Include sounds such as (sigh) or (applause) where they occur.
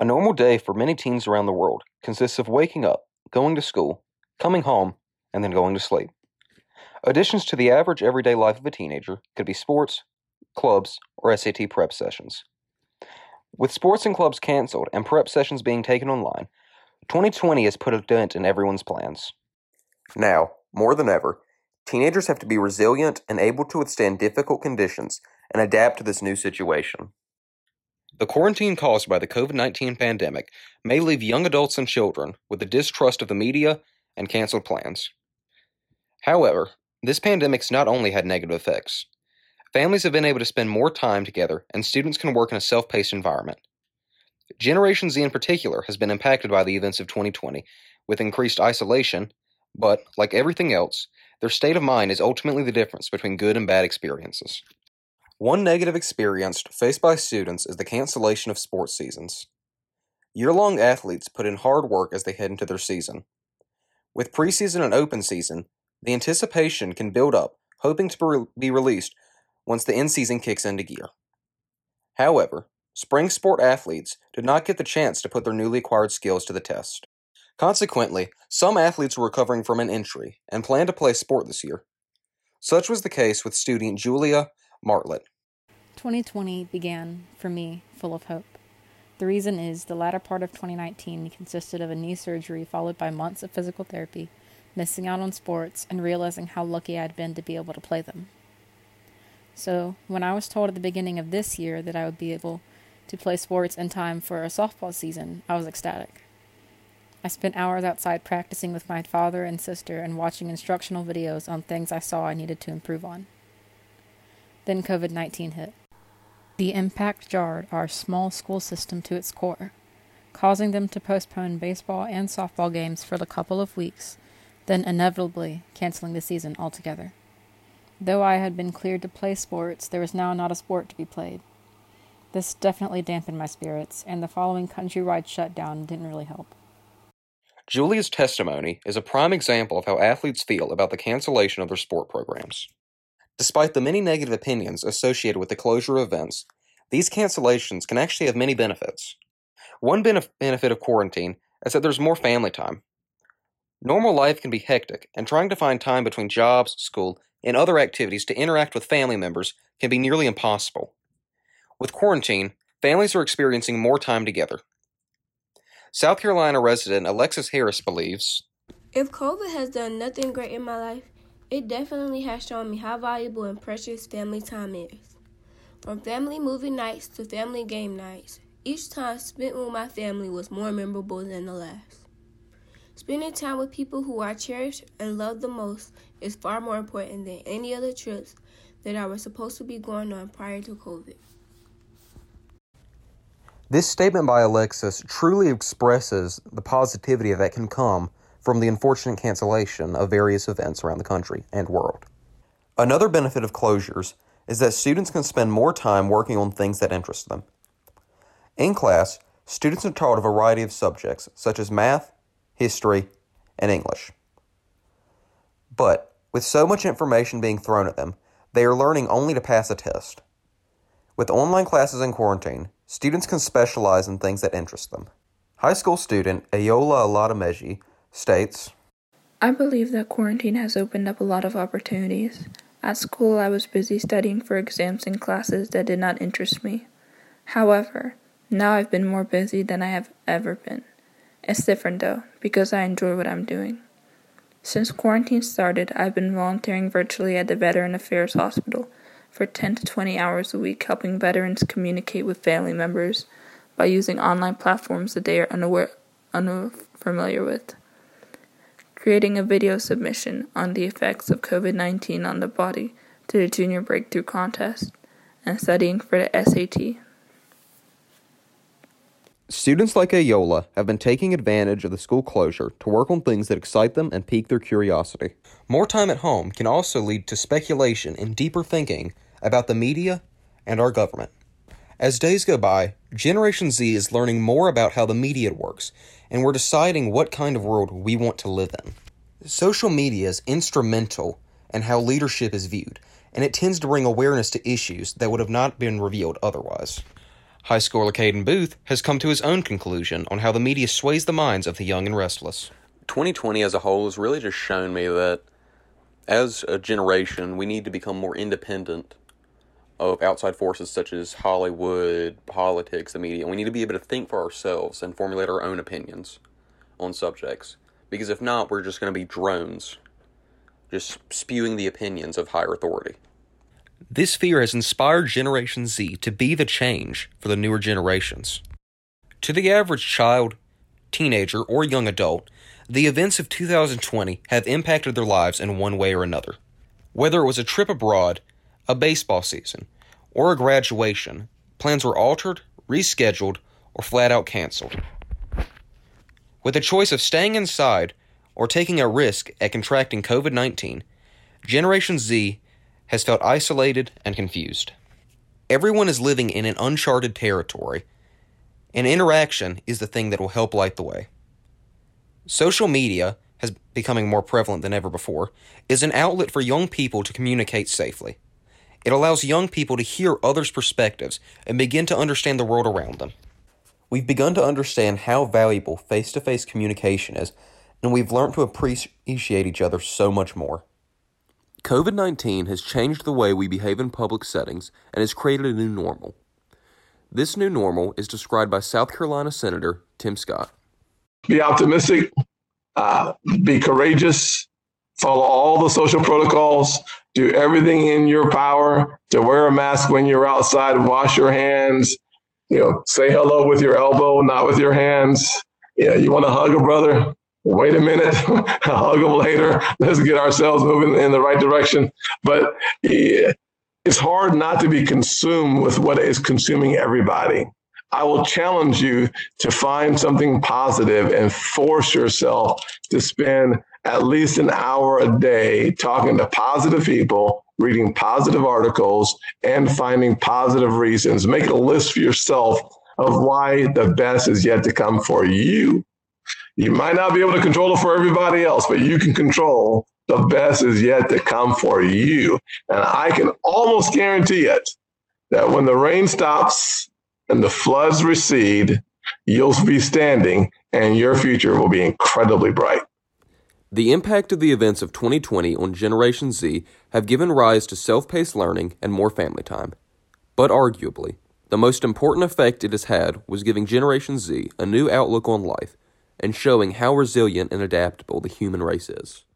A normal day for many teens around the world consists of waking up, going to school, coming home, and then going to sleep. Additions to the average everyday life of a teenager could be sports, clubs, or SAT prep sessions. With sports and clubs canceled and prep sessions being taken online, 2020 has put a dent in everyone's plans. Now, more than ever, teenagers have to be resilient and able to withstand difficult conditions and adapt to this new situation. The quarantine caused by the COVID 19 pandemic may leave young adults and children with a distrust of the media and canceled plans. However, this pandemic's not only had negative effects. Families have been able to spend more time together, and students can work in a self paced environment. Generation Z in particular has been impacted by the events of 2020 with increased isolation, but, like everything else, their state of mind is ultimately the difference between good and bad experiences. One negative experience faced by students is the cancellation of sports seasons. Year long athletes put in hard work as they head into their season. With preseason and open season, the anticipation can build up, hoping to be released once the end season kicks into gear. However, spring sport athletes did not get the chance to put their newly acquired skills to the test. Consequently, some athletes were recovering from an injury and planned to play sport this year. Such was the case with student Julia Martlett. 2020 began, for me, full of hope. The reason is the latter part of 2019 consisted of a knee surgery followed by months of physical therapy, missing out on sports, and realizing how lucky I'd been to be able to play them. So, when I was told at the beginning of this year that I would be able to play sports in time for a softball season, I was ecstatic. I spent hours outside practicing with my father and sister and watching instructional videos on things I saw I needed to improve on. Then COVID 19 hit. The impact jarred our small school system to its core, causing them to postpone baseball and softball games for a couple of weeks, then inevitably canceling the season altogether. Though I had been cleared to play sports, there was now not a sport to be played. This definitely dampened my spirits, and the following countrywide shutdown didn't really help. Julia's testimony is a prime example of how athletes feel about the cancellation of their sport programs. Despite the many negative opinions associated with the closure of events, these cancellations can actually have many benefits. One benef- benefit of quarantine is that there's more family time. Normal life can be hectic, and trying to find time between jobs, school, and other activities to interact with family members can be nearly impossible. With quarantine, families are experiencing more time together. South Carolina resident Alexis Harris believes If COVID has done nothing great in my life, it definitely has shown me how valuable and precious family time is. From family movie nights to family game nights, each time spent with my family was more memorable than the last. Spending time with people who I cherish and love the most is far more important than any other trips that I was supposed to be going on prior to COVID. This statement by Alexis truly expresses the positivity that can come from the unfortunate cancellation of various events around the country and world. Another benefit of closures is that students can spend more time working on things that interest them. In class, students are taught a variety of subjects such as math, history, and English. But with so much information being thrown at them, they are learning only to pass a test. With online classes in quarantine, students can specialize in things that interest them. High school student Ayola Aladameji states I believe that quarantine has opened up a lot of opportunities. At school, I was busy studying for exams and classes that did not interest me. However, now I've been more busy than I have ever been. It's different though, because I enjoy what I'm doing. Since quarantine started, I've been volunteering virtually at the Veteran Affairs Hospital for 10 to 20 hours a week, helping veterans communicate with family members by using online platforms that they are unaware, unfamiliar with creating a video submission on the effects of COVID 19 on the body to the Junior Breakthrough Contest, and studying for the SAT. Students like Ayola have been taking advantage of the school closure to work on things that excite them and pique their curiosity. More time at home can also lead to speculation and deeper thinking about the media and our government. As days go by, Generation Z is learning more about how the media works, and we're deciding what kind of world we want to live in. Social media is instrumental in how leadership is viewed, and it tends to bring awareness to issues that would have not been revealed otherwise. High schooler Caden Booth has come to his own conclusion on how the media sways the minds of the young and restless. 2020 as a whole has really just shown me that as a generation, we need to become more independent of outside forces such as Hollywood, politics, the media. We need to be able to think for ourselves and formulate our own opinions on subjects. Because if not, we're just going to be drones, just spewing the opinions of higher authority. This fear has inspired Generation Z to be the change for the newer generations. To the average child, teenager, or young adult, the events of 2020 have impacted their lives in one way or another. Whether it was a trip abroad, a baseball season, or a graduation, plans were altered, rescheduled, or flat out canceled. With a choice of staying inside or taking a risk at contracting COVID 19, Generation Z has felt isolated and confused. Everyone is living in an uncharted territory, and interaction is the thing that will help light the way. Social media, has becoming more prevalent than ever before, is an outlet for young people to communicate safely. It allows young people to hear others' perspectives and begin to understand the world around them. We've begun to understand how valuable face to face communication is, and we've learned to appreciate each other so much more. COVID 19 has changed the way we behave in public settings and has created a new normal. This new normal is described by South Carolina Senator Tim Scott. Be optimistic, uh, be courageous, follow all the social protocols, do everything in your power to wear a mask when you're outside, wash your hands, you know, say hello with your elbow, not with your hands. Yeah, you want to hug a brother? Wait a minute, (laughs) hug them later. Let's get ourselves moving in the right direction. But yeah, it's hard not to be consumed with what is consuming everybody. I will challenge you to find something positive and force yourself to spend at least an hour a day talking to positive people, reading positive articles, and finding positive reasons. Make a list for yourself of why the best is yet to come for you. You might not be able to control it for everybody else, but you can control the best is yet to come for you. And I can almost guarantee it that when the rain stops and the floods recede, you'll be standing and your future will be incredibly bright. The impact of the events of 2020 on Generation Z have given rise to self paced learning and more family time. But arguably, the most important effect it has had was giving Generation Z a new outlook on life and showing how resilient and adaptable the human race is.